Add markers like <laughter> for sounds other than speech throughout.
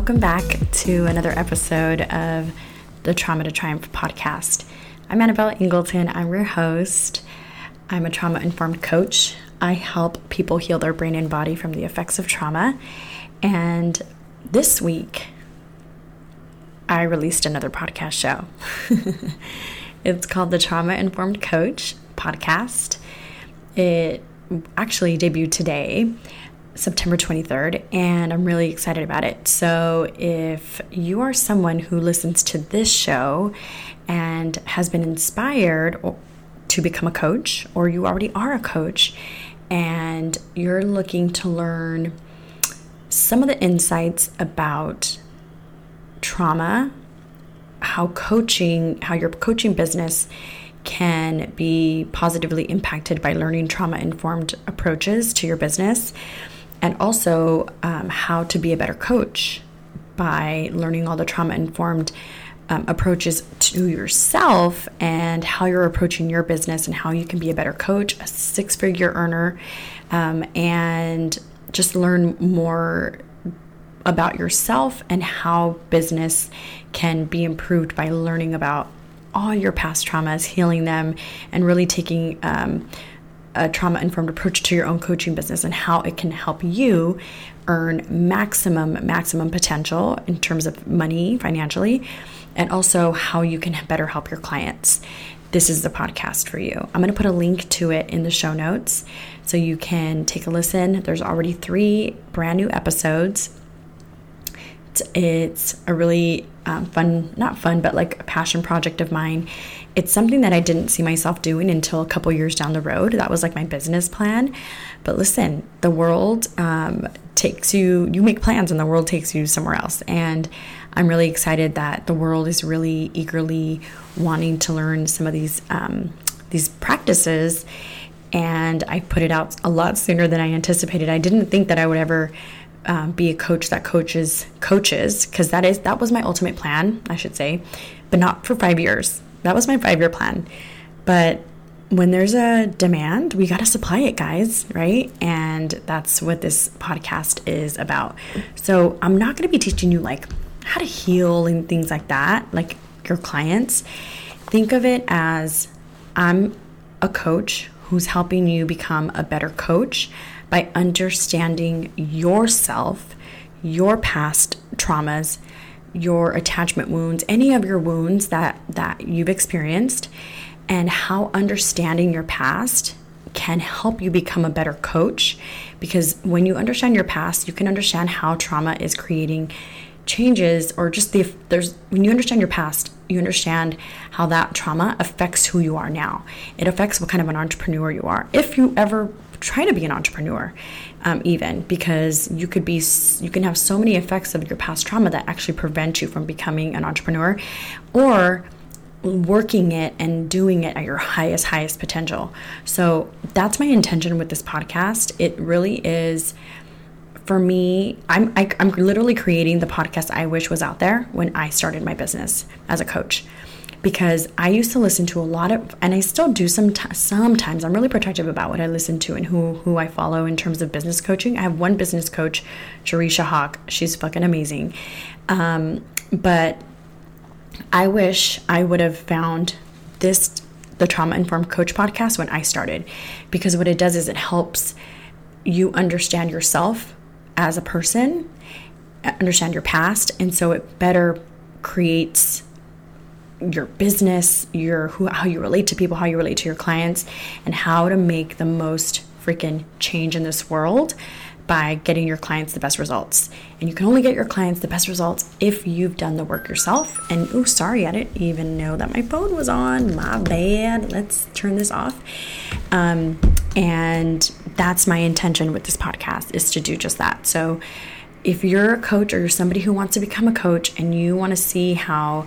Welcome back to another episode of the Trauma to Triumph podcast. I'm Annabelle Ingleton. I'm your host. I'm a trauma informed coach. I help people heal their brain and body from the effects of trauma. And this week, I released another podcast show. <laughs> it's called the Trauma Informed Coach podcast. It actually debuted today. September 23rd, and I'm really excited about it. So, if you are someone who listens to this show and has been inspired to become a coach, or you already are a coach and you're looking to learn some of the insights about trauma, how coaching, how your coaching business can be positively impacted by learning trauma informed approaches to your business and also um, how to be a better coach by learning all the trauma informed um, approaches to yourself and how you're approaching your business and how you can be a better coach, a six figure earner, um, and just learn more about yourself and how business can be improved by learning about all your past traumas, healing them, and really taking um, a trauma informed approach to your own coaching business and how it can help you earn maximum maximum potential in terms of money financially and also how you can better help your clients. This is the podcast for you. I'm going to put a link to it in the show notes so you can take a listen. There's already three brand new episodes. It's a really um, fun not fun but like a passion project of mine it's something that I didn't see myself doing until a couple years down the road. That was like my business plan. But listen, the world um, takes you, you make plans and the world takes you somewhere else. And I'm really excited that the world is really eagerly wanting to learn some of these um, these practices. And I put it out a lot sooner than I anticipated. I didn't think that I would ever um, be a coach that coaches coaches because that is that was my ultimate plan, I should say, but not for five years that was my five year plan. But when there's a demand, we got to supply it, guys, right? And that's what this podcast is about. So I'm not going to be teaching you like how to heal and things like that, like your clients. Think of it as I'm a coach who's helping you become a better coach by understanding yourself, your past traumas, your attachment wounds, any of your wounds that that you've experienced and how understanding your past can help you become a better coach because when you understand your past, you can understand how trauma is creating changes or just the there's when you understand your past, you understand how that trauma affects who you are now. It affects what kind of an entrepreneur you are. If you ever try to be an entrepreneur um, even because you could be you can have so many effects of your past trauma that actually prevent you from becoming an entrepreneur or working it and doing it at your highest highest potential. So that's my intention with this podcast. It really is for me i'm I, am i am literally creating the podcast i wish was out there when i started my business as a coach because I used to listen to a lot of, and I still do some sometimes. I'm really protective about what I listen to and who who I follow in terms of business coaching. I have one business coach, Jerisha Hawk. She's fucking amazing, um, but I wish I would have found this the trauma informed coach podcast when I started because what it does is it helps you understand yourself as a person, understand your past, and so it better creates your business, your who how you relate to people, how you relate to your clients, and how to make the most freaking change in this world by getting your clients the best results. And you can only get your clients the best results if you've done the work yourself. And oh, sorry, I didn't even know that my phone was on. My bad. Let's turn this off. Um, and that's my intention with this podcast is to do just that. So if you're a coach or you're somebody who wants to become a coach and you want to see how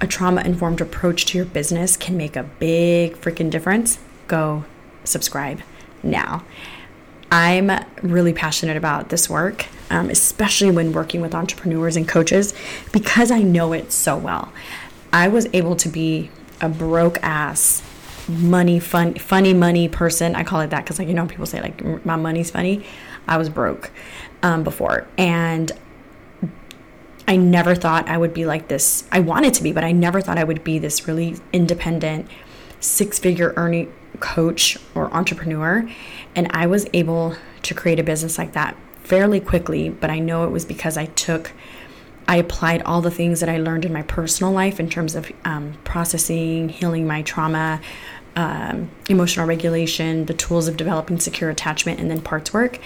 a trauma informed approach to your business can make a big freaking difference, go subscribe now. I'm really passionate about this work, um, especially when working with entrepreneurs and coaches, because I know it so well. I was able to be a broke ass money fun funny money person i call it that because like you know people say like my money's funny i was broke um, before and I never thought I would be like this. I wanted to be, but I never thought I would be this really independent, six figure earning coach or entrepreneur. And I was able to create a business like that fairly quickly, but I know it was because I took, I applied all the things that I learned in my personal life in terms of um, processing, healing my trauma, um, emotional regulation, the tools of developing secure attachment, and then parts work,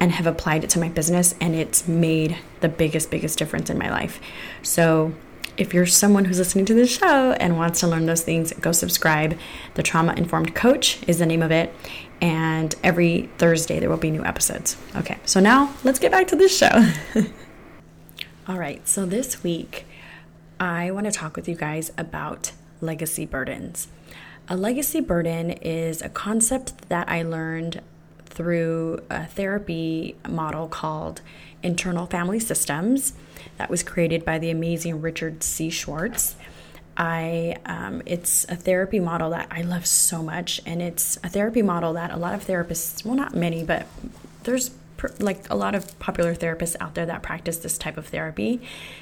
and have applied it to my business, and it's made the biggest, biggest difference in my life. So, if you're someone who's listening to this show and wants to learn those things, go subscribe. The Trauma Informed Coach is the name of it. And every Thursday, there will be new episodes. Okay, so now let's get back to this show. <laughs> All right, so this week, I want to talk with you guys about legacy burdens. A legacy burden is a concept that I learned through a therapy model called internal family systems that was created by the amazing Richard C. Schwartz. I um, it's a therapy model that I love so much, and it's a therapy model that a lot of therapists, well, not many, but there's like a lot of popular therapists out there that practice this type of therapy.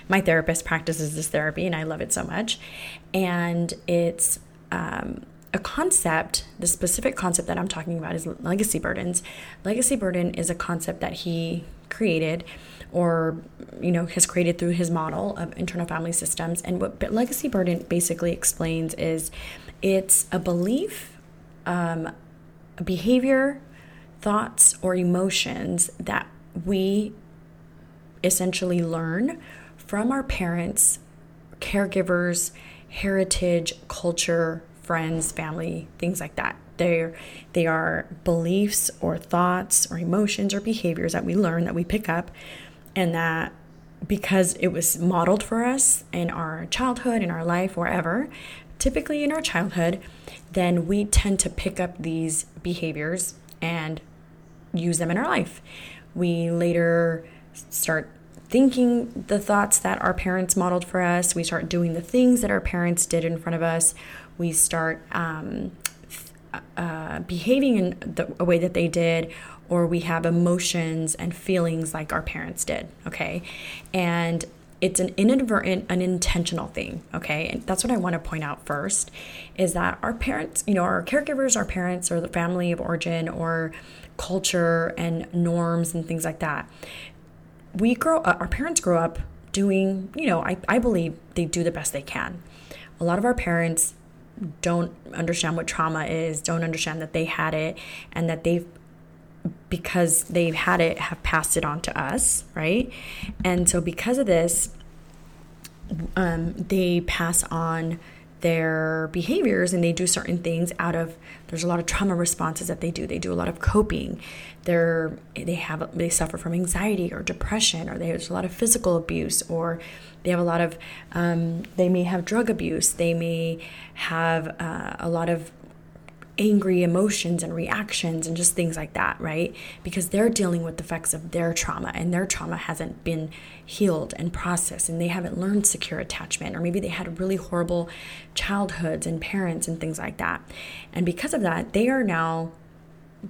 My therapist practices this therapy, and I love it so much. And it's um, a concept, the specific concept that I'm talking about is legacy burdens. Legacy burden is a concept that he created or you know has created through his model of internal family systems and what legacy burden basically explains is it's a belief um, a behavior thoughts or emotions that we essentially learn from our parents caregivers heritage culture friends, family, things like that. They're, they are beliefs or thoughts or emotions or behaviors that we learn that we pick up, and that because it was modeled for us in our childhood, in our life, wherever, typically in our childhood, then we tend to pick up these behaviors and use them in our life. We later start thinking the thoughts that our parents modeled for us. We start doing the things that our parents did in front of us we start um, uh, behaving in the, a way that they did, or we have emotions and feelings like our parents did, okay? And it's an inadvertent, unintentional thing, okay? And that's what I want to point out first is that our parents, you know, our caregivers, our parents, or the family of origin, or culture and norms and things like that. We grow up, our parents grow up doing, you know, I, I believe they do the best they can. A lot of our parents don't understand what trauma is, don't understand that they had it, and that they've because they've had it have passed it on to us, right? And so because of this, um, they pass on their behaviors and they do certain things out of there's a lot of trauma responses that they do. They do a lot of coping. They're they have they suffer from anxiety or depression or there's a lot of physical abuse or they have a lot of um, they may have drug abuse. They may have uh, a lot of angry emotions and reactions and just things like that, right? Because they're dealing with the effects of their trauma and their trauma hasn't been healed and processed and they haven't learned secure attachment or maybe they had really horrible childhoods and parents and things like that. And because of that, they are now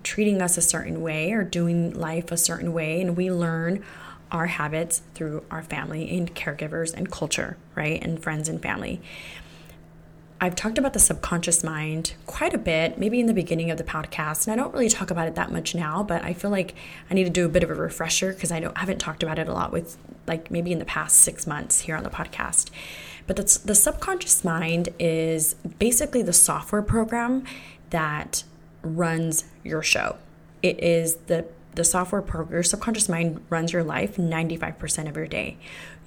treating us a certain way or doing life a certain way and we learn our habits through our family and caregivers and culture, right? And friends and family. I've talked about the subconscious mind quite a bit, maybe in the beginning of the podcast, and I don't really talk about it that much now, but I feel like I need to do a bit of a refresher because I don't haven't talked about it a lot with like maybe in the past six months here on the podcast. But the, the subconscious mind is basically the software program that runs your show. It is the the software program, your subconscious mind runs your life 95% of your day.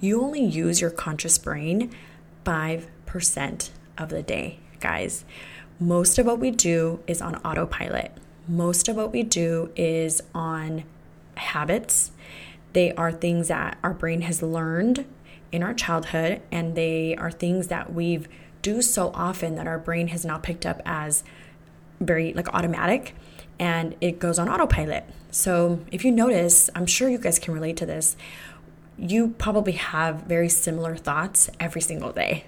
You only use your conscious brain 5% of the day, guys. Most of what we do is on autopilot. Most of what we do is on habits. They are things that our brain has learned in our childhood, and they are things that we've do so often that our brain has now picked up as very like automatic and it goes on autopilot. So if you notice, I'm sure you guys can relate to this. You probably have very similar thoughts every single day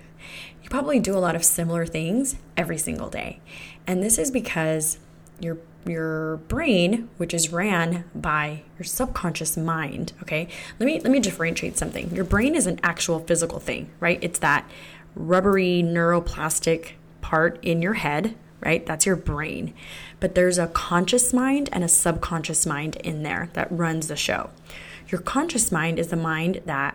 probably do a lot of similar things every single day. And this is because your your brain which is ran by your subconscious mind okay? Let me let me differentiate something. Your brain is an actual physical thing right? It's that rubbery neuroplastic part in your head right? That's your brain. But there's a conscious mind and a subconscious mind in there that runs the show. Your conscious mind is the mind that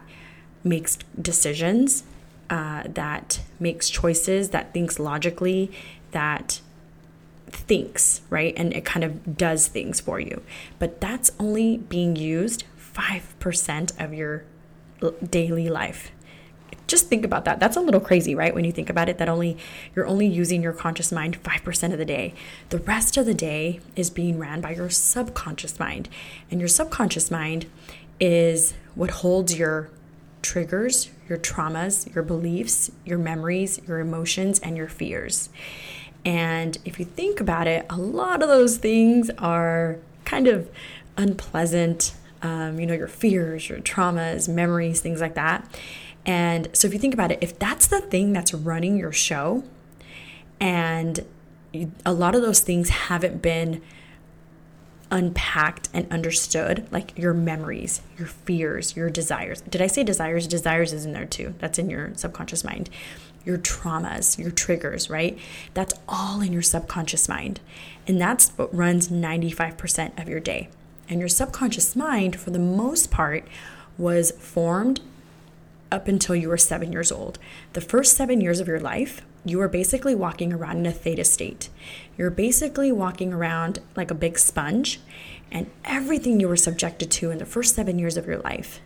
makes decisions uh, that makes choices that thinks logically that thinks, right? And it kind of does things for you. But that's only being used 5% of your daily life. Just think about that. That's a little crazy, right? When you think about it, that only you're only using your conscious mind 5% of the day. The rest of the day is being ran by your subconscious mind. And your subconscious mind is what holds your triggers, your traumas, your beliefs, your memories, your emotions, and your fears. And if you think about it, a lot of those things are kind of unpleasant. Um, you know, your fears, your traumas, memories, things like that. And so if you think about it, if that's the thing that's running your show, and a lot of those things haven't been unpacked and understood, like your memories, your fears, your desires. Did I say desires? Desires is in there too. That's in your subconscious mind your traumas, your triggers, right? That's all in your subconscious mind. And that's what runs 95% of your day. And your subconscious mind, for the most part, was formed up until you were seven years old. The first seven years of your life, you are basically walking around in a theta state. You're basically walking around like a big sponge, and everything you were subjected to in the first seven years of your life,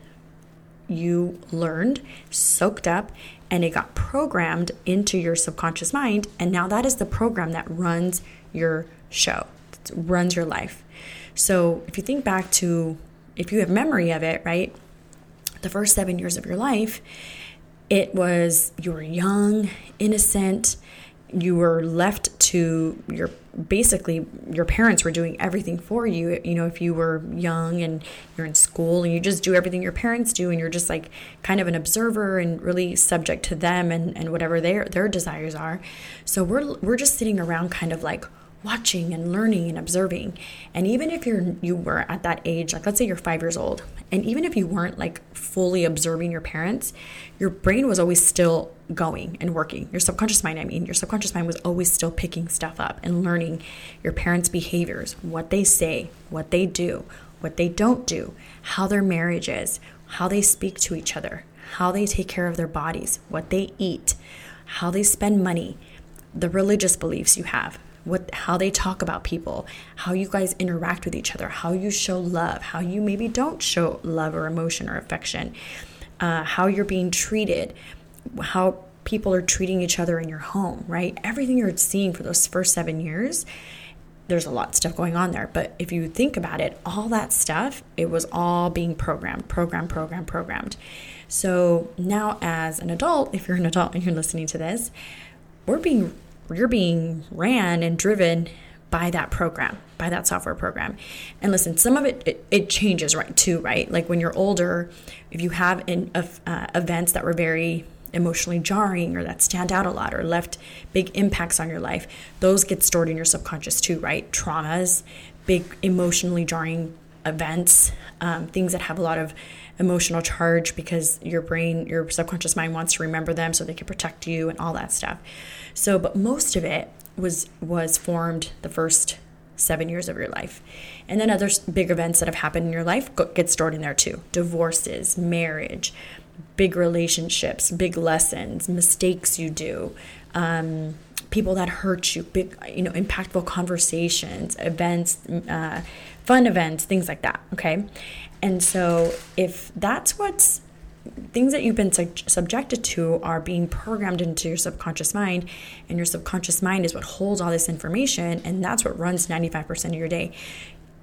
you learned, soaked up, and it got programmed into your subconscious mind. And now that is the program that runs your show, runs your life. So if you think back to, if you have memory of it, right, the first seven years of your life, it was you were young, innocent, you were left to your basically your parents were doing everything for you. You know if you were young and you're in school and you just do everything your parents do and you're just like kind of an observer and really subject to them and, and whatever their their desires are. So we're we're just sitting around kind of like watching and learning and observing. And even if you're you were at that age, like let's say you're 5 years old, and even if you weren't like fully observing your parents, your brain was always still going and working. Your subconscious mind, I mean, your subconscious mind was always still picking stuff up and learning your parents' behaviors, what they say, what they do, what they don't do, how their marriage is, how they speak to each other, how they take care of their bodies, what they eat, how they spend money, the religious beliefs you have, what how they talk about people, how you guys interact with each other, how you show love, how you maybe don't show love or emotion or affection, uh, how you're being treated, how people are treating each other in your home, right? Everything you're seeing for those first seven years, there's a lot of stuff going on there. But if you think about it, all that stuff, it was all being programmed, programmed, programmed, programmed. So now, as an adult, if you're an adult and you're listening to this, we're being you're being ran and driven by that program by that software program. And listen some of it it, it changes right too right? Like when you're older if you have in, uh, events that were very emotionally jarring or that stand out a lot or left big impacts on your life those get stored in your subconscious too right? Traumas big emotionally jarring events um, things that have a lot of emotional charge because your brain your subconscious mind wants to remember them so they can protect you and all that stuff so, but most of it was was formed the first seven years of your life, and then other big events that have happened in your life get stored in there too. Divorces, marriage, big relationships, big lessons, mistakes you do. Um, people that hurt you, big, you know, impactful conversations, events, uh, fun events, things like that. Okay. And so if that's what's things that you've been su- subjected to are being programmed into your subconscious mind and your subconscious mind is what holds all this information and that's what runs 95% of your day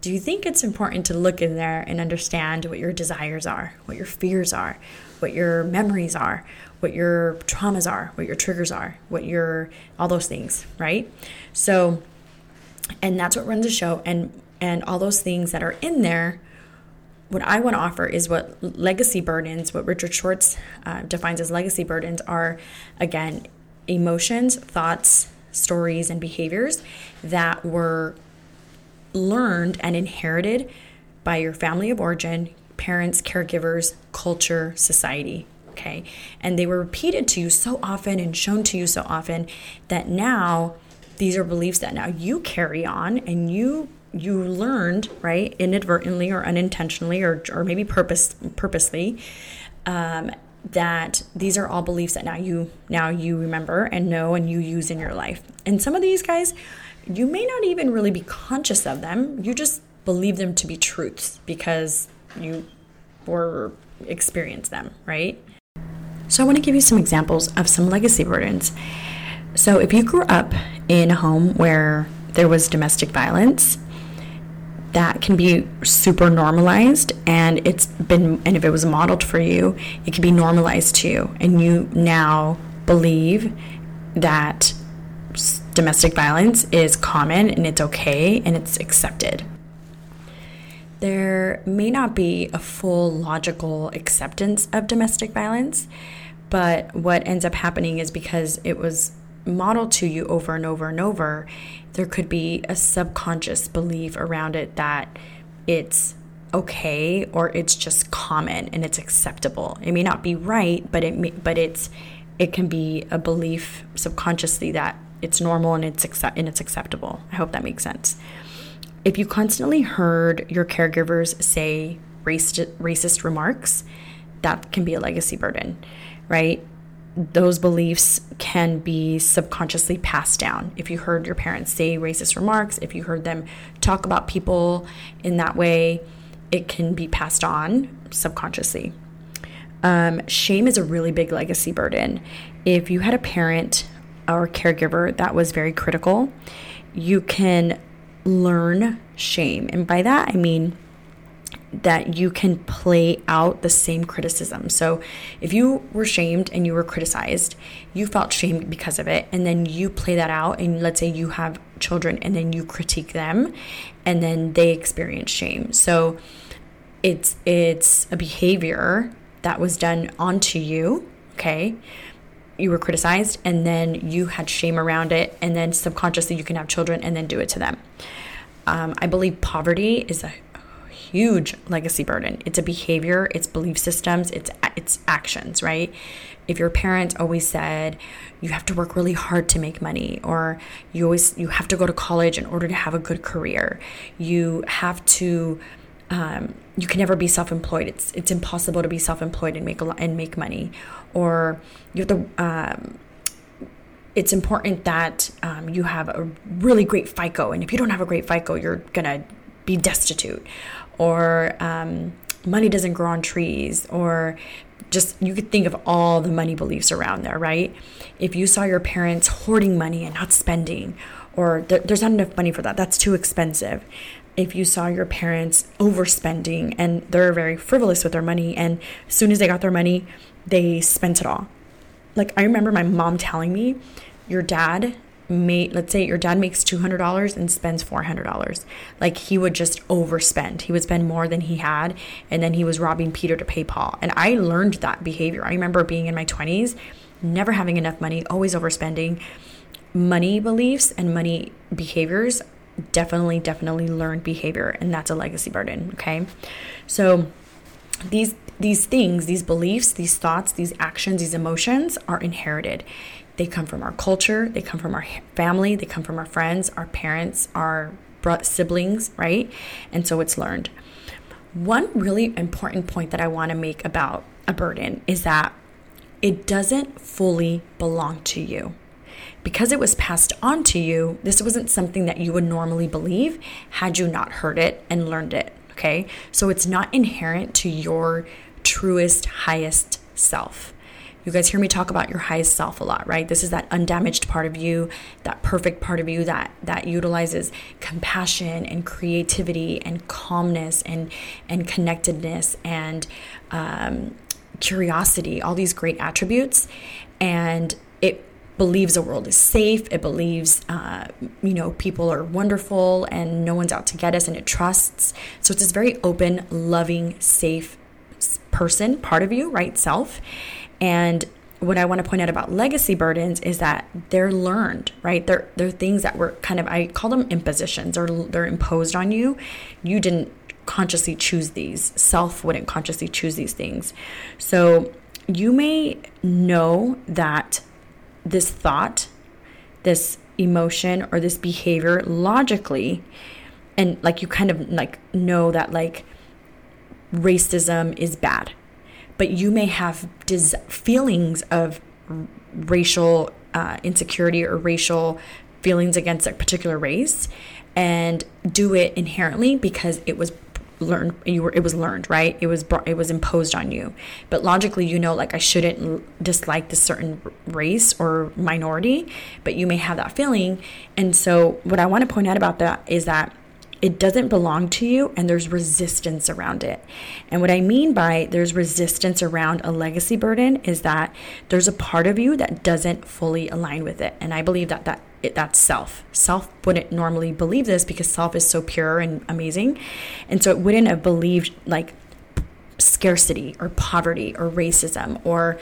do you think it's important to look in there and understand what your desires are what your fears are what your memories are what your traumas are what your triggers are what your all those things right so and that's what runs the show and and all those things that are in there what I want to offer is what legacy burdens, what Richard Schwartz uh, defines as legacy burdens, are again emotions, thoughts, stories, and behaviors that were learned and inherited by your family of origin, parents, caregivers, culture, society. Okay. And they were repeated to you so often and shown to you so often that now these are beliefs that now you carry on and you you learned right inadvertently or unintentionally or, or maybe purpose purposely um, that these are all beliefs that now you now you remember and know and you use in your life. And some of these guys you may not even really be conscious of them. You just believe them to be truths because you were experienced them right so i want to give you some examples of some legacy burdens so if you grew up in a home where there was domestic violence that can be super normalized and it's been and if it was modeled for you it can be normalized to you. And you now believe that domestic violence is common and it's okay and it's accepted there may not be a full logical acceptance of domestic violence but what ends up happening is because it was modeled to you over and over and over, there could be a subconscious belief around it that it's okay or it's just common and it's acceptable. It may not be right, but it may, but it's it can be a belief subconsciously that it's normal and it's accept and it's acceptable. I hope that makes sense. If you constantly heard your caregivers say racist racist remarks, that can be a legacy burden, right? those beliefs can be subconsciously passed down. If you heard your parents say racist remarks, if you heard them talk about people in that way, it can be passed on subconsciously. Um, shame is a really big legacy burden. If you had a parent or caregiver that was very critical, you can learn shame. And by that, I mean that you can play out the same criticism. So if you were shamed and you were criticized, you felt shamed because of it, and then you play that out, and let's say you have children and then you critique them, and then they experience shame. So it's it's a behavior that was done onto you, okay? You were criticized and then you had shame around it, and then subconsciously you can have children and then do it to them. Um, I believe poverty is a huge legacy burden. It's a behavior, it's belief systems, it's it's actions, right? If your parent always said you have to work really hard to make money or you always you have to go to college in order to have a good career. You have to um, you can never be self-employed. It's it's impossible to be self-employed and make a lot, and make money, or you have to. Um, it's important that um, you have a really great FICO, and if you don't have a great FICO, you're gonna be destitute. Or um, money doesn't grow on trees. Or just you could think of all the money beliefs around there right? If you saw your parents hoarding money and not spending or th- there's not enough money for that that's too expensive if you saw your parents overspending and they're very frivolous with their money and as soon as they got their money they spent it all. Like i remember my mom telling me your dad made let's say your dad makes $200 and spends $400 like he would just overspend. He would spend more than he had and then he was robbing peter to pay paul. And i learned that behavior. I remember being in my 20s never having enough money always overspending. Money beliefs and money behaviors definitely definitely learned behavior and that's a legacy burden okay so these these things these beliefs these thoughts these actions these emotions are inherited they come from our culture, they come from our family, they come from our friends, our parents, our siblings, right? And so it's learned. One really important point that I want to make about a burden is that it doesn't fully belong to you. Because it was passed on to you, this wasn't something that you would normally believe had you not heard it and learned it. Okay. So it's not inherent to your truest, highest self. You guys hear me talk about your highest self a lot, right? This is that undamaged part of you, that perfect part of you that that utilizes compassion and creativity and calmness and and connectedness and um, curiosity, all these great attributes, and believes the world is safe. It believes, uh, you know, people are wonderful and no one's out to get us, and it trusts. So it's this very open, loving, safe person, part of you, right? Self. And what I want to point out about legacy burdens is that they're learned, right? They're they're things that were kind of I call them impositions or they're imposed on you. You didn't consciously choose these. Self wouldn't consciously choose these things. So you may know that this thought, this emotion or this behavior logically and like you kind of like know that like racism is bad. But you may have des- feelings of racial uh, insecurity or racial feelings against a particular race and do it inherently because it was learned you were it was learned right it was brought, it was imposed on you but logically you know like i shouldn't dislike this certain race or minority but you may have that feeling and so what i want to point out about that is that it doesn't belong to you and there's resistance around it. And what I mean by there's resistance around a legacy burden is that there's a part of you that doesn't fully align with it. And I believe that that it, that's self. Self wouldn't normally believe this because self is so pure and amazing. And so it wouldn't have believed like scarcity or poverty or racism or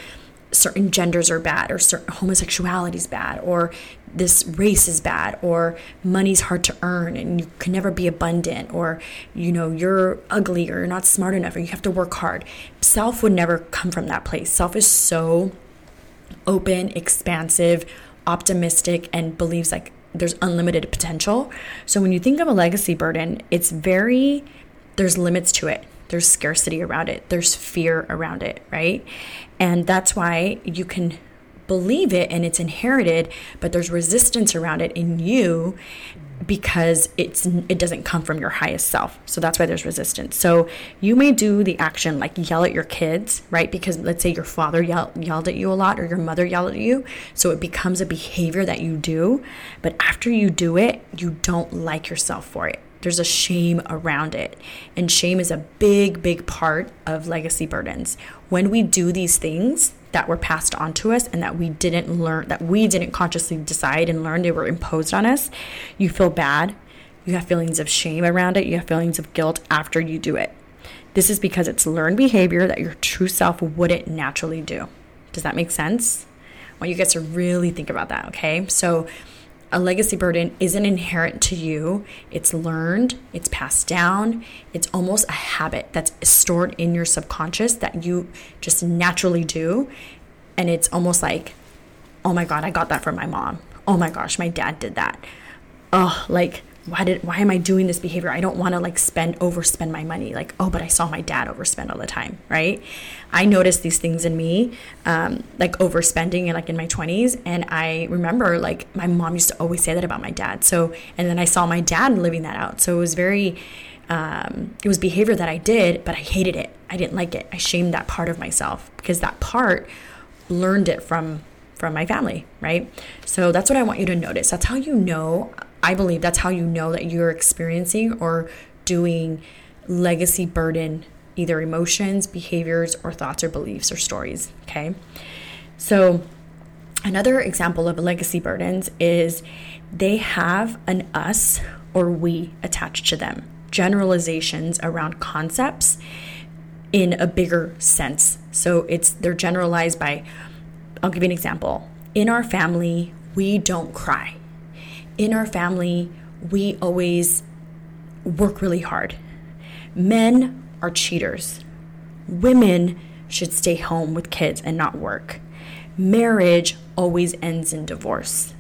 certain genders are bad or certain homosexuality is bad or this race is bad or money's hard to earn and you can never be abundant or you know you're ugly or you're not smart enough or you have to work hard self would never come from that place self is so open expansive optimistic and believes like there's unlimited potential. So when you think of a legacy burden it's very there's limits to it. There's scarcity around it. There's fear around it right? And that's why you can believe it and it's inherited, but there's resistance around it in you because it's it doesn't come from your highest self. So that's why there's resistance. So you may do the action like yell at your kids, right? Because let's say your father yell, yelled at you a lot or your mother yelled at you, so it becomes a behavior that you do, but after you do it, you don't like yourself for it. There's a shame around it. And shame is a big, big part of legacy burdens. When we do these things, that were passed on to us and that we didn't learn, that we didn't consciously decide and learn, they were imposed on us, you feel bad. You have feelings of shame around it. You have feelings of guilt after you do it. This is because it's learned behavior that your true self wouldn't naturally do. Does that make sense? I want you guys to really think about that, okay? So, a legacy burden isn't inherent to you. It's learned, it's passed down. It's almost a habit that's stored in your subconscious that you just naturally do. And it's almost like, oh my God, I got that from my mom. Oh my gosh, my dad did that. Oh, like why did why am I doing this behavior? I don't want to like spend overspend my money. Like, oh, but I saw my dad overspend all the time, right? I noticed these things in me, um, like overspending and like in my 20s. And I remember like my mom used to always say that about my dad. So and then I saw my dad living that out. So it was very um, it was behavior that I did, but I hated it. I didn't like it. I shamed that part of myself because that part learned it from from my family, right? So that's what I want you to notice. That's how you know I believe that's how you know that you're experiencing or doing legacy burden, either emotions, behaviors, or thoughts or beliefs or stories. Okay. So, another example of legacy burdens is they have an us or we attached to them, generalizations around concepts in a bigger sense. So, it's they're generalized by, I'll give you an example. In our family, we don't cry in our family, we always work really hard. Men are cheaters. Women should stay home with kids and not work. Marriage always ends in divorce.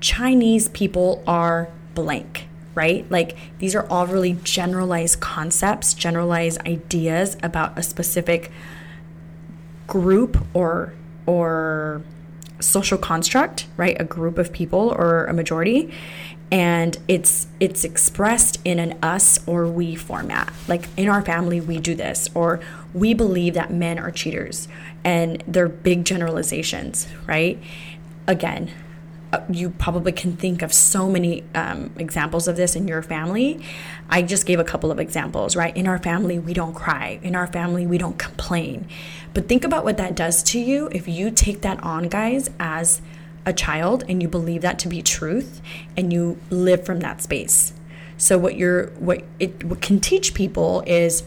Chinese people are blank, right? Like these are all really generalized concepts, generalized ideas about a specific group or or social construct, right? A group of people or a majority and it's it's expressed in an us or we format. Like in our family we do this or we believe that men are cheaters and they're big generalizations, right? Again, you probably can think of so many um, examples of this in your family. I just gave a couple of examples, right? In our family, we don't cry. In our family, we don't complain. But think about what that does to you if you take that on, guys, as a child and you believe that to be truth and you live from that space. So what you're what it what can teach people is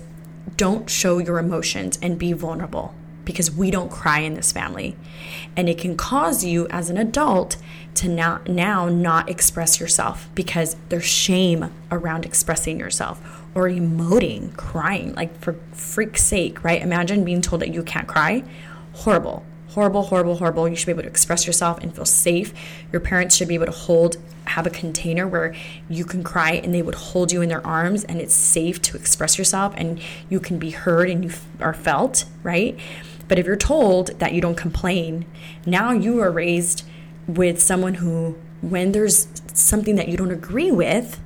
don't show your emotions and be vulnerable because we don't cry in this family. And it can cause you as an adult to now, now not express yourself because there's shame around expressing yourself or emoting, crying. Like, for freak's sake, right? Imagine being told that you can't cry. Horrible horrible, horrible, horrible. You should be able to express yourself and feel safe. Your parents should be able to hold, have a container where you can cry and they would hold you in their arms and it's safe to express yourself and you can be heard and you are felt, right? But if you're told that you don't complain, now you are raised with someone who, when there's something that you don't agree with,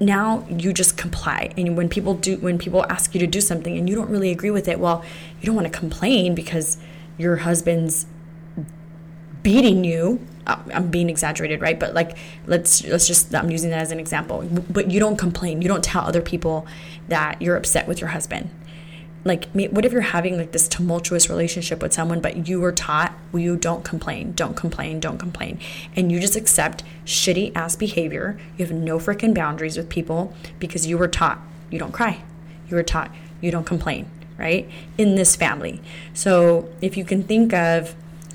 now you just comply. And when people do when people ask you to do something and you don't really agree with it well you don't want to complain because your husband's beating you. Uh, i'm being exaggerated right? But like let's let's just i'm using that as an example. But you don't complain. You don't tell other people that you're upset with your husband like what if you're having like this tumultuous relationship with someone but you were taught well, you don't complain don't complain don't complain and you just accept shitty ass behavior you have no freaking boundaries with people because you were taught you don't cry you were taught you don't complain right? In this family. So if you can think of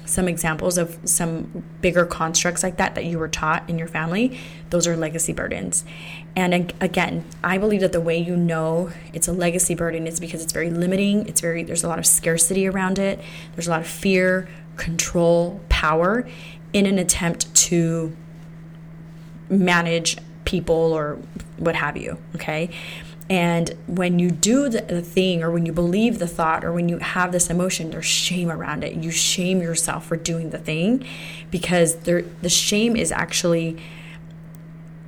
some examples of some bigger constructs like that that you were taught in your family, those are legacy burdens. And again, I believe that the way you know it's a legacy burden is because it's very limiting, it's very there's a lot of scarcity around it. There's a lot of fear, control, power in an attempt to manage people or what have you, okay? And when you do the thing, or when you believe the thought, or when you have this emotion, there's shame around it. You shame yourself for doing the thing because there, the shame is actually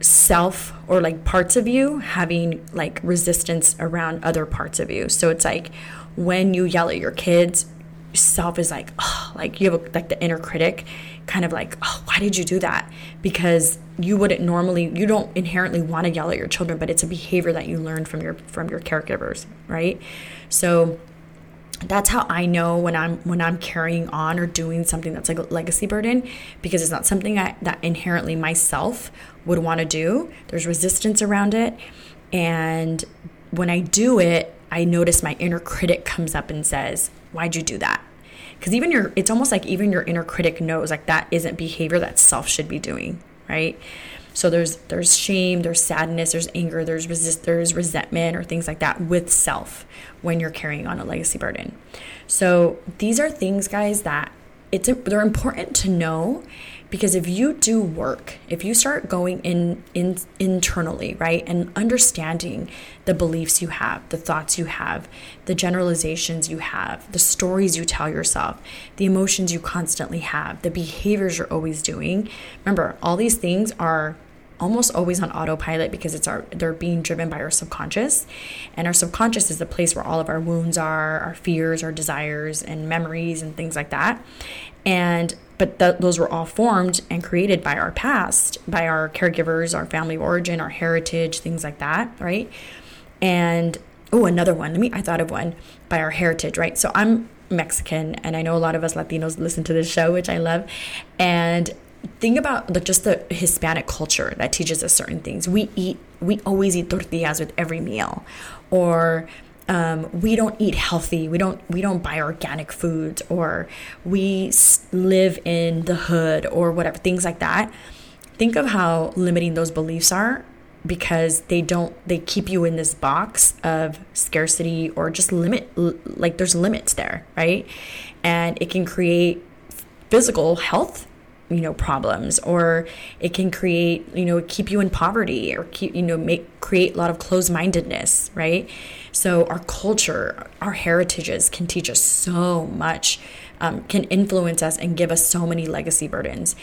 self or like parts of you having like resistance around other parts of you. So it's like when you yell at your kids, self is like, like you have a, like the inner critic kind of like, oh, why did you do that? Because you wouldn't normally, you don't inherently want to yell at your children, but it's a behavior that you learned from your from your caregivers, right? So that's how I know when I'm when I'm carrying on or doing something that's like a legacy burden because it's not something I, that inherently myself would want to do. There's resistance around it, and when I do it, I notice my inner critic comes up and says, "Why'd you do that?" Because even your it's almost like even your inner critic knows like that isn't behavior that self should be doing right? So there's there's shame there's sadness there's anger there's resist there's resentment or things like that with self when you're carrying on a legacy burden. So these are things guys that it's they're important to know because if you do work if you start going in, in internally right and understanding the beliefs you have the thoughts you have the generalizations you have the stories you tell yourself the emotions you constantly have the behaviors you're always doing remember all these things are almost always on autopilot because it's our they're being driven by our subconscious. And our subconscious is the place where all of our wounds are our fears our desires and memories and things like that. And but th- those were all formed and created by our past by our caregivers our family origin our heritage things like that right? And oh another one. Let me i thought of one. By our heritage right? So i'm mexican and i know a lot of us latinos listen to this show which i love. And think about the, just the hispanic culture that teaches us certain things. We eat we always eat tortillas with every meal. Or um, we don't eat healthy. We don't we don't buy organic foods. Or we live in the hood or whatever things like that. Think of how limiting those beliefs are because they don't they keep you in this box of scarcity or just limit like there's limits there right? And it can create physical health you know problems or it can create you know keep you in poverty or keep you know make create a lot of closed-mindedness right? So our culture our heritages can teach us so much um, can influence us and give us so many legacy burdens.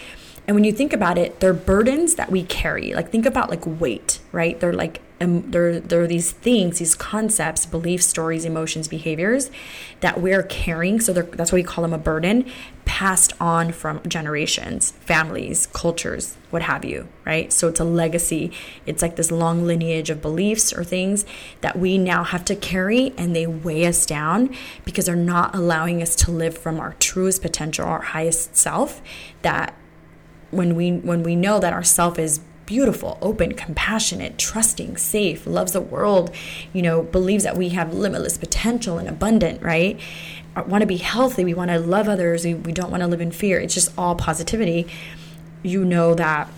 And when you think about it they're burdens that we carry. Like think about like weight right? They're like um, there, there are these things, these concepts, beliefs, stories, emotions, behaviors that we're carrying. So that's why we call them a burden, passed on from generations, families, cultures, what have you, right? So it's a legacy. It's like this long lineage of beliefs or things that we now have to carry and they weigh us down because they're not allowing us to live from our truest potential, our highest self. That when we when we know that our self is beautiful, open, compassionate, trusting, safe, loves the world, you know, believes that we have limitless potential and abundant, right? Uh, want to be healthy, we want to love others, we, we don't want to live in fear. It's just all positivity. You know that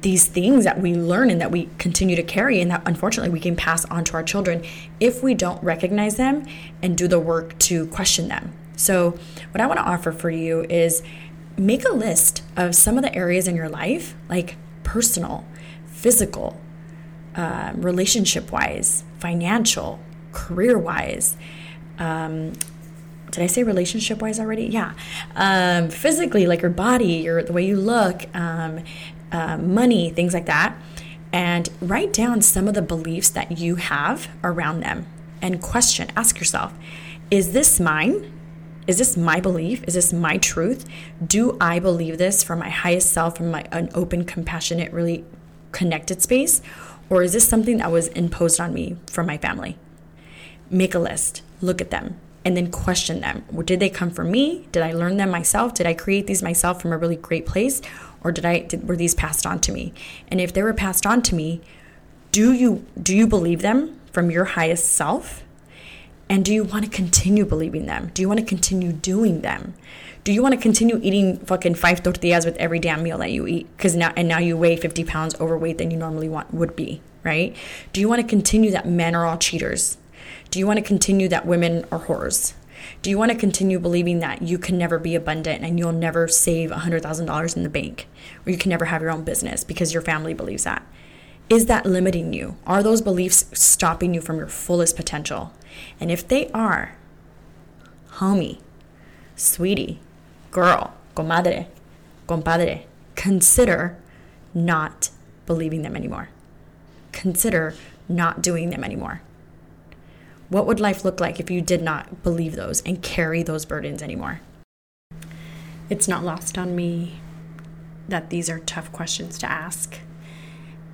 these things that we learn and that we continue to carry and that unfortunately we can pass on to our children if we don't recognize them and do the work to question them. So, what I want to offer for you is make a list of some of the areas in your life, like personal, physical, uh, relationship wise, financial, career wise. Um, did I say relationship wise already? Yeah. Um, physically, like your body, your the way you look, um, uh, money, things like that, and write down some of the beliefs that you have around them and question, ask yourself, is this mine? Is this my belief? Is this my truth? Do I believe this from my highest self, from my an open, compassionate, really connected space? Or is this something that was imposed on me from my family? Make a list, look at them, and then question them. Did they come from me? Did I learn them myself? Did I create these myself from a really great place? or did I did, were these passed on to me? And if they were passed on to me, do you do you believe them from your highest self? And do you want to continue believing them? Do you want to continue doing them? Do you want to continue eating fucking five tortillas with every damn meal that you eat? Because now and now you weigh 50 pounds overweight than you normally want would be, right? Do you want to continue that men are all cheaters? Do you want to continue that women are whores? Do you want to continue believing that you can never be abundant and you'll never save $100,000 in the bank or you can never have your own business because your family believes that? Is that limiting you? Are those beliefs stopping you from your fullest potential? And if they are, homie, sweetie, girl, comadre, compadre, consider not believing them anymore. Consider not doing them anymore. What would life look like if you did not believe those and carry those burdens anymore? It's not lost on me that these are tough questions to ask,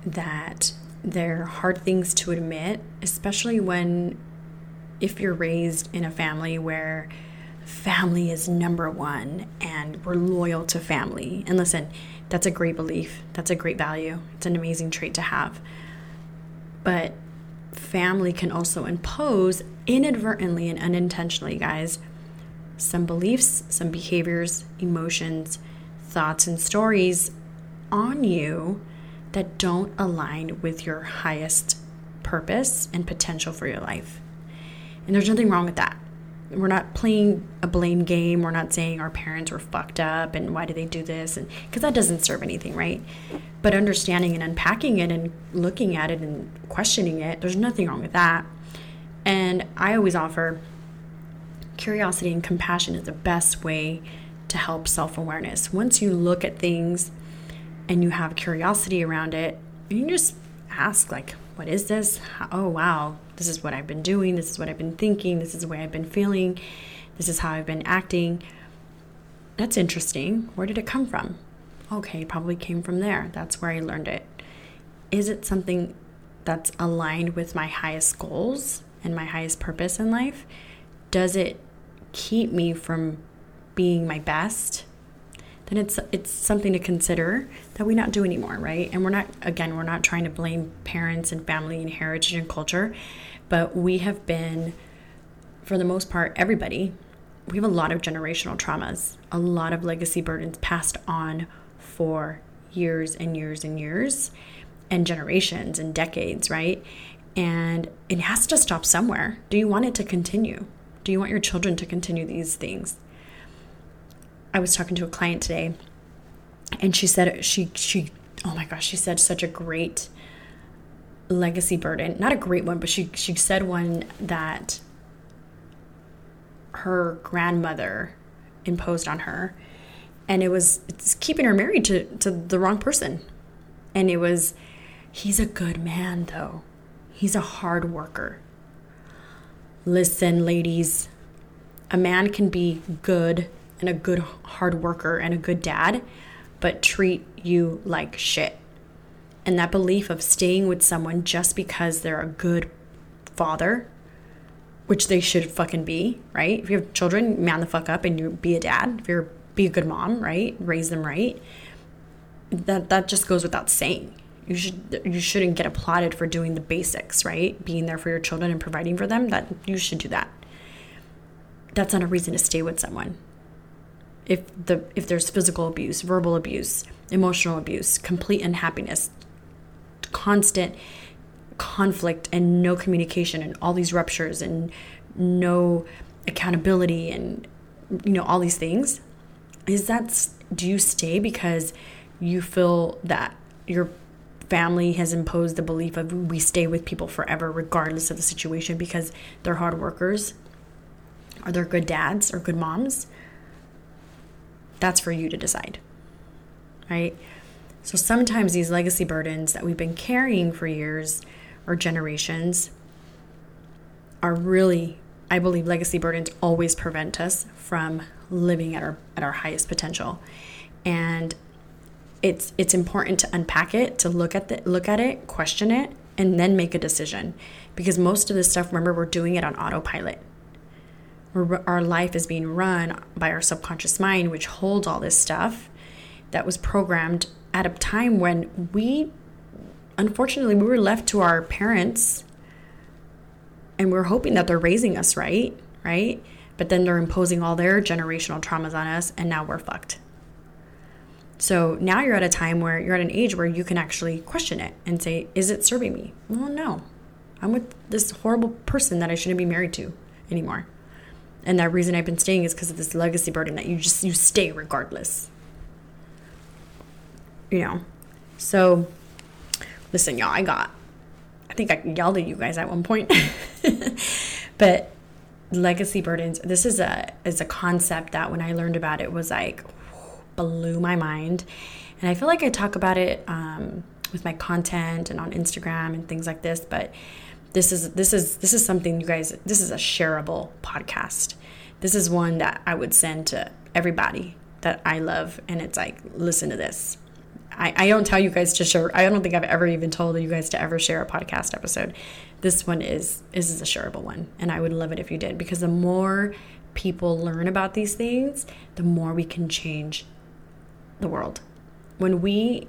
that they're hard things to admit, especially when, if you're raised in a family where family is number one and we're loyal to family. And listen, that's a great belief, that's a great value, it's an amazing trait to have. But family can also impose inadvertently and unintentionally, guys, some beliefs, some behaviors, emotions, thoughts, and stories on you that don't align with your highest purpose and potential for your life. And there's nothing wrong with that we're not playing a blame game. We're not saying our parents were fucked up and why did they do this and because that doesn't serve anything, right? But understanding and unpacking it and looking at it and questioning it, there's nothing wrong with that. And I always offer curiosity and compassion is the best way to help self-awareness. Once you look at things and you have curiosity around it, you can just ask like what is this? Oh, wow, this is what I've been doing. This is what I've been thinking. This is the way I've been feeling. This is how I've been acting. That's interesting. Where did it come from? Okay, probably came from there. That's where I learned it. Is it something that's aligned with my highest goals and my highest purpose in life? Does it keep me from being my best? then it's it's something to consider that we not do anymore, right? And we're not again, we're not trying to blame parents and family and heritage and culture, but we have been for the most part everybody we have a lot of generational traumas, a lot of legacy burdens passed on for years and years and years and generations and decades, right? And it has to stop somewhere. Do you want it to continue? Do you want your children to continue these things? I was talking to a client today and she said she she oh my gosh, she said such a great legacy burden. Not a great one, but she she said one that her grandmother imposed on her and it was it's keeping her married to to the wrong person. And it was he's a good man though. He's a hard worker. Listen, ladies, a man can be good and a good hard worker and a good dad, but treat you like shit. And that belief of staying with someone just because they're a good father, which they should fucking be, right? If you have children, man the fuck up and you be a dad. If you're be a good mom, right? Raise them right. that that just goes without saying. You should you shouldn't get applauded for doing the basics, right? Being there for your children and providing for them. That you should do that. That's not a reason to stay with someone. If the if there's physical abuse, verbal abuse, emotional abuse, complete unhappiness, constant conflict and no communication and all these ruptures and no accountability and you know all these things is that do you stay because you feel that your family has imposed the belief of we stay with people forever regardless of the situation because they're hard workers or they're good dads or good moms that's for you to decide right so sometimes these legacy burdens that we've been carrying for years or generations are really I believe legacy burdens always prevent us from living at our at our highest potential. And it's it's important to unpack it, to look at the look at it, question it, and then make a decision. Because most of this stuff, remember, we're doing it on autopilot. Our life is being run by our subconscious mind, which holds all this stuff that was programmed at a time when we, unfortunately, we were left to our parents and we're hoping that they're raising us right, right? But then they're imposing all their generational traumas on us, and now we're fucked. So now you're at a time where you're at an age where you can actually question it and say, is it serving me? Well, no. I'm with this horrible person that I shouldn't be married to anymore. And that reason I've been staying is because of this legacy burden that you just you stay regardless. You know. So listen, y'all, I got I think I yelled at you guys at one point. <laughs> but legacy burdens, this is a is a concept that when I learned about it was like blew my mind. And I feel like I talk about it um, with my content and on Instagram and things like this, but this is this is this is something you guys this is a shareable podcast. This is one that I would send to everybody that I love and it's like listen to this. I, I don't tell you guys to share. I don't think I've ever even told you guys to ever share a podcast episode. This one is is a shareable one, and I would love it if you did because the more people learn about these things, the more we can change the world. When we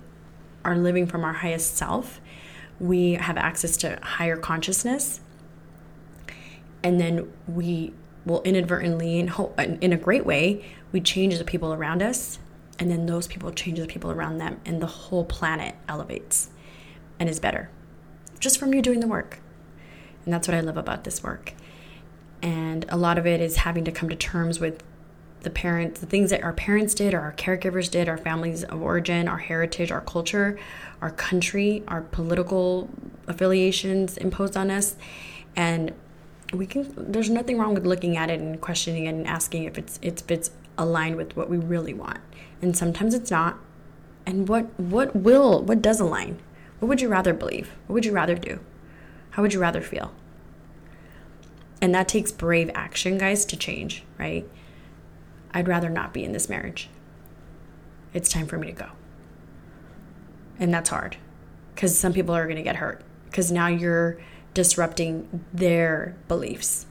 are living from our highest self, we have access to higher consciousness, and then we will inadvertently and in a great way we change the people around us. And then those people change the people around them and the whole planet elevates and is better just from you doing the work. And that's what i love about this work. And a lot of it is having to come to terms with the parents the things that our parents did or our caregivers did our families of origin our heritage our culture our country our political affiliations imposed on us. And we can there's nothing wrong with looking at it and questioning it and asking if it's if it's aligned with what we really want. And sometimes it's not. And what what will what does align? What would you rather believe? What would you rather do? How would you rather feel? And that takes brave action guys to change right i'd rather not be in this marriage. It's time for me to go. And that's hard because some people are going to get hurt because now you're disrupting their beliefs.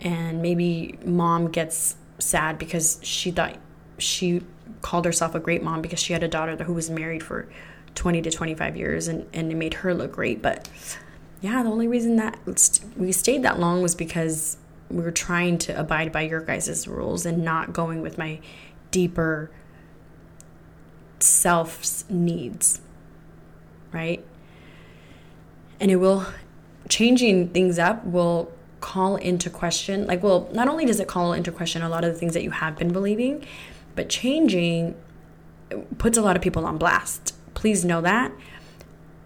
And maybe mom gets sad because she thought she called herself a great mom because she had a daughter who was married for 20 to 25 years and, and it made her look great. But yeah, the only reason that we stayed that long was because we were trying to abide by your guys' rules and not going with my deeper self's needs, right? And it will, changing things up will call into question, like, well, not only does it call into question a lot of the things that you have been believing, but changing puts a lot of people on blast. Please know that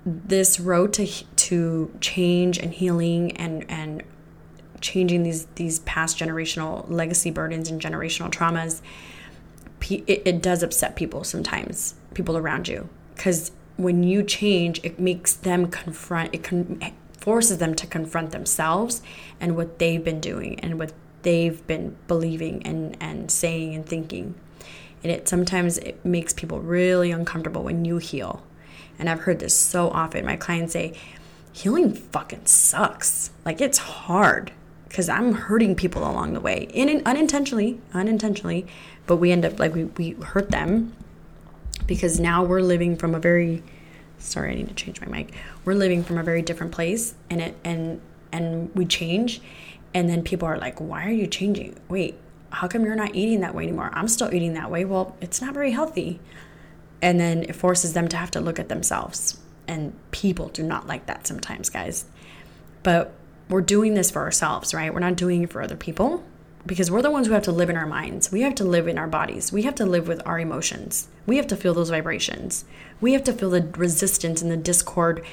this road to to change and healing and and changing these these past generational legacy burdens and generational traumas it, it does upset people sometimes people around you. Because when you change it makes them confront it con- forces them to confront themselves and what they've been doing and what they've been believing and and saying and thinking. And it sometimes it makes people really uncomfortable when you heal. And i've heard this so often. My clients say healing fucking sucks. Like it's hard because i'm hurting people along the way in unintentionally unintentionally but we end up like we, we hurt them because now we're living from a very sorry, I need to change my mic. We're living from a very different place and it and and we change and then people are like, "Why are you changing?" Wait, how come you're not eating that way anymore? I'm still eating that way. Well, it's not very healthy. And then it forces them to have to look at themselves. And people do not like that sometimes, guys. But we're doing this for ourselves, right? We're not doing it for other people because we're the ones who have to live in our minds. We have to live in our bodies. We have to live with our emotions. We have to feel those vibrations. We have to feel the resistance and the discord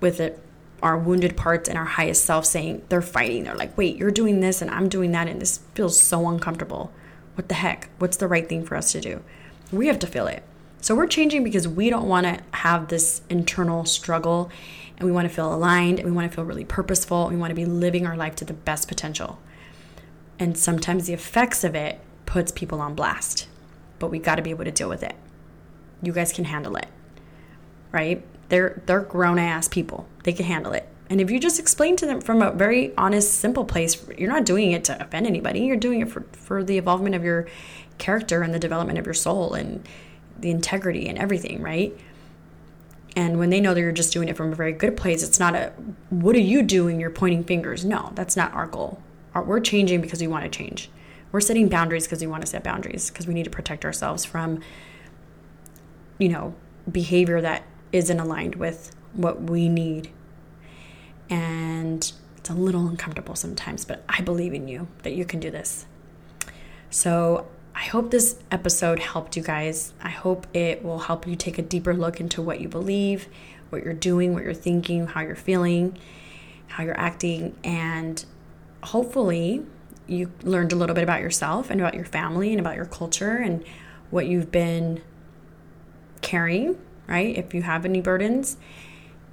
with it, our wounded parts and our highest self saying they're fighting. They're like, wait, you're doing this and I'm doing that, and this feels so uncomfortable. What the heck? What's the right thing for us to do? We have to feel it. So we're changing because we don't want to have this internal struggle and we want to feel aligned and we want to feel really purposeful. We want to be living our life to the best potential. And sometimes the effects of it puts people on blast, but we got to be able to deal with it. You guys can handle it, right? They're they're grown ass people. They can handle it. And if you just explain to them from a very honest, simple place, you're not doing it to offend anybody. You're doing it for, for the involvement of your character and the development of your soul and the integrity and everything, right? And when they know that you're just doing it from a very good place, it's not a, what are you doing? You're pointing fingers. No, that's not our goal. We're changing because we want to change. We're setting boundaries because we want to set boundaries because we need to protect ourselves from, you know, behavior that isn't aligned with what we need. And it's a little uncomfortable sometimes, but I believe in you that you can do this. So I hope this episode helped you guys. I hope it will help you take a deeper look into what you believe, what you're doing, what you're thinking, how you're feeling, how you're acting, and hopefully you learned a little bit about yourself and about your family and about your culture and what you've been carrying, right? If you have any burdens,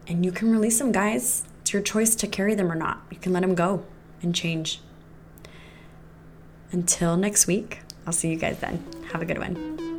and you can release them, guys. It's your choice to carry them or not. You can let them go and change. Until next week, I'll see you guys then. Have a good one.